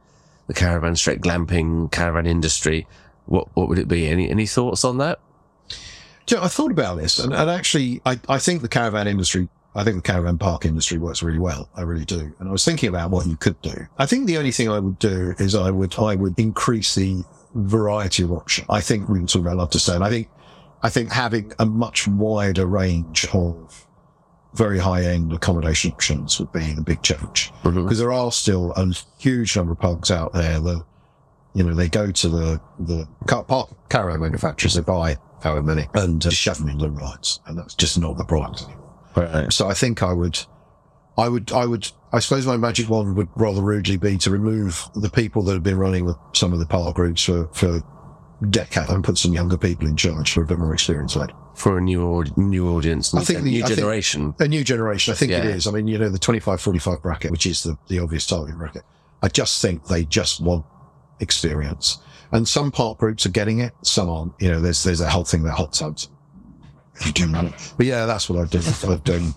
the caravan straight glamping caravan industry, what what would it be? Any any thoughts on that? You know, I thought about this, and, and actually, I, I think the caravan industry, I think the caravan park industry works really well. I really do. And I was thinking about what you could do. I think the only thing I would do is I would, I would increase the variety of options. I think we can talk about love to. And I think, I think having a much wider range of very high end accommodation options would be the big challenge Mhm. because there are still a huge number of parks out there that, you know, they go to the, the car park caravan manufacturers, they buy however many and uh, shove them in the rides. And that's just not the product anymore. Right. So I think I would, I would, I would, I suppose my magic wand would rather rudely be to remove the people that have been running with some of the park groups for, for decades and put some younger people in charge for a bit more experience later. For a new new audience, I think a the- new I think- generation. A new generation, I think it Yeah. is. I mean, you know, the 25, 45 bracket, which is the, the obvious target bracket. I just think they just want experience. And some park groups are getting it, some aren't. You know, there's, there's a whole thing that hot tubs. You do. But yeah, that's what I'd do. I'd, do.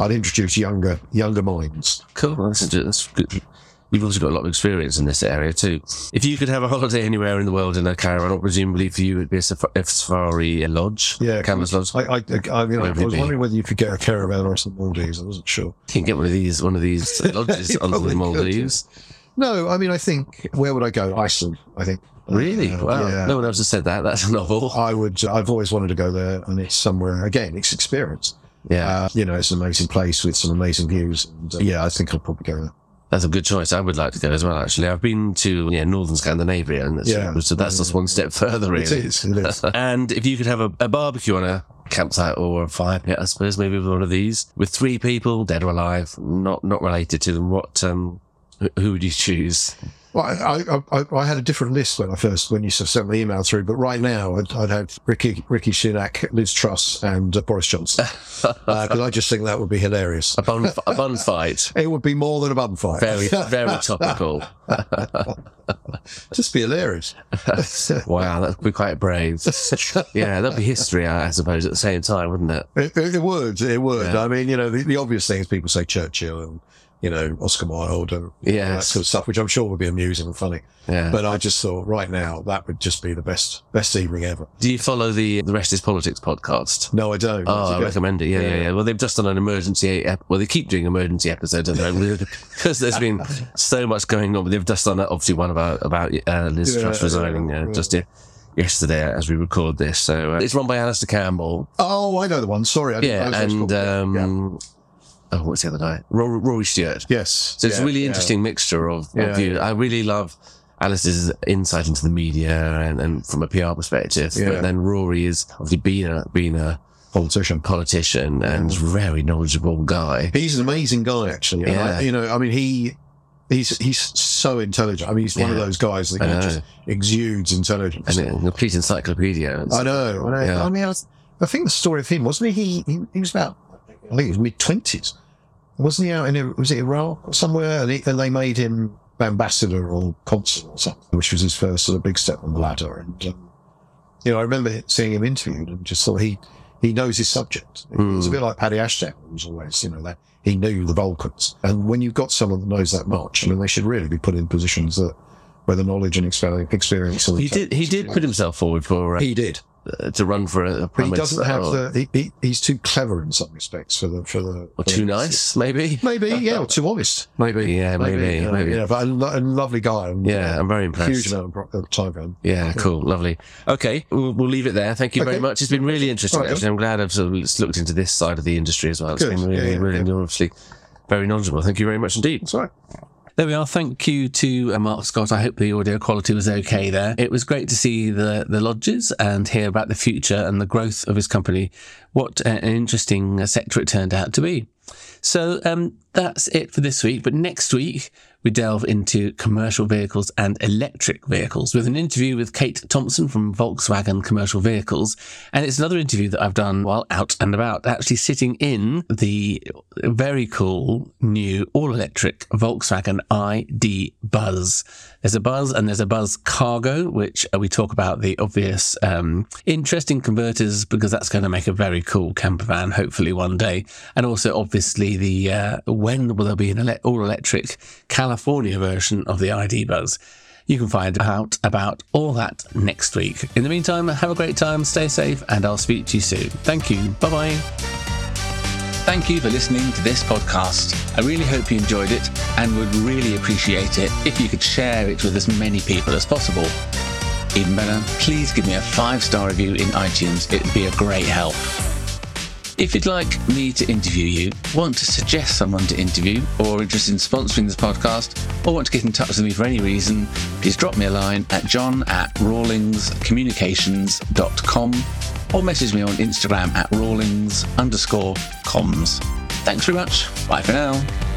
I'd introduce younger, younger minds. Cool. That's, that's good. You've also got a lot of experience in this area too. If you could have a holiday anywhere in the world in a caravan, or presumably for you it'd be a saf- safari lodge, Yeah, canvas lodge. I, I, I mean, I, would it was be? wondering whether you could get a caravan or some Maldives. I wasn't sure. You can get one of these, one of these lodges on the probably could, Maldives. No, I mean, I think where would I go? Iceland. I think. Really? Uh, wow. yeah. No one else has said that. That's novel. I would. I've always wanted to go there, and it's somewhere. Again, it's experience. Yeah, Uh, you know, it's an amazing place with some amazing views. And, uh, yeah, I think I'll probably go there. that's a good choice. I would like to go as well. Actually, I've been to yeah northern Scandinavia, and that's, Yeah. so that's just one step further. Really. It is. It is. and if you could have a, a barbecue on a campsite or a fire pit, I suppose maybe with one of these with three people, dead or alive, not not related to them, what um, who, would you choose? Well, I, I, I, I had a different list when I first when you sent the email through, but right now I'd, I'd have Rishi Rishi Sunak, Liz Truss, and uh, Boris Johnson because I just think that would be hilarious. A bun a bun fight. It would be more than a bun fight. Very very topical. just be hilarious. Wow, that'd be quite brave. Yeah, that'd be history, I suppose, at the same time, wouldn't it? It, it, it would. It would. Yeah. I mean, you know, the, the obvious things people say Churchill and, you know, Oscar Wilde and all that sort of stuff, which I'm sure would be amusing and funny. Yeah. But I just thought right now that would just be the best, best evening ever. Do you follow the the Rest is Politics podcast? No, I don't. Oh, I recommend it. Yeah, yeah, yeah. Well, they've just done an emergency. Ep- well, they keep doing emergency episodes at the moment because there's been so much going on. But they've just done obviously one about about uh, Liz Yeah, Truss resigning uh, yeah. just ye- yesterday as we record this. So uh, it's run by Alastair Campbell. Oh, I know the one. Sorry. I didn't Yeah, know and called- yeah. Oh, what's the other guy? Rory, Rory Stewart. yes. So it's a Yeah, really yeah. interesting mixture of, Yeah, of views. yeah. I really love Alice's insight into the media and, and from a PR perspective. Yeah. But then Rory is obviously being a being a Politician. politician and mm. very knowledgeable guy. He's an amazing guy, actually. Yeah. I, you know, I mean, he, he's, he's so intelligent. I mean, he's one of those guys that I you know, know. just exudes intelligence. And a complete encyclopedia. I know. I know. Yeah. I mean, I, was, I think the story of him wasn't he? He, he, he was about, I think he was mid twenties. Wasn't he out in was it Iraq or somewhere? And, he, and they made him ambassador or consul or something, which was his first sort of big step on the ladder. And um, you know, I remember seeing him interviewed and just thought he he knows his subject. It's a bit like Paddy Ashdown was always, you know, that he knew the Balkans. And when you've got someone that knows that much, I mean, they should really be put in positions that where the knowledge and exper- experience. He did. He did put himself forward for uh, He did. Uh, to run for a, But he doesn't have or, the. He, he, he's too clever in some respects for the for the. or too nice, maybe. Maybe, yeah, or too honest. Maybe, Yeah, maybe, uh, maybe. Yeah, but a, lo- a lovely guy. and, Yeah, I'm very uh, impressed. Huge amount of of time for him. Yeah, cool, lovely. Okay, we'll, we'll leave it there. Thank you very much. It's been really interesting. Right, actually, I'm glad I've sort of looked into this side of the industry as well. It's Good. been really, Yeah, yeah, really, yeah. very knowledgeable. Thank you very much indeed. That's right. There we are. Thank you to uh, Mark Scott. I hope the audio quality was okay there. It was great to see the, the lodges and hear about the future and the growth of his company. What an interesting uh, sector it turned out to be. So um, that's it for this week. But next week, we delve into commercial vehicles and electric vehicles with an interview with Kate Thompson from Volkswagen Commercial Vehicles. And it's another interview that I've done while out and about, actually sitting in the very cool new all electric Volkswagen ID Buzz. There's a Buzz and there's a Buzz Cargo, which uh, we talk about the obvious um, interesting converters because that's going to make a very cool camper van, hopefully one day. And also, obviously, the uh, when will there be an ele- all electric California version of the ID Buzz? You can find out about all that next week. In the meantime, have a great time, stay safe, and I'll speak to you soon. Thank you. Bye bye. Thank you for listening to this podcast. I really hope you enjoyed it and would really appreciate it if you could share it with as many people as possible. Even better, please give me a five star review in iTunes. It would be a great help. If you'd like me to interview you, want to suggest someone to interview, or interested in sponsoring this podcast, or want to get in touch with me for any reason, please drop me a line at john at rawlingscommunications.com or message me on Instagram at rawlings underscore comms. Thanks very much. Bye for now.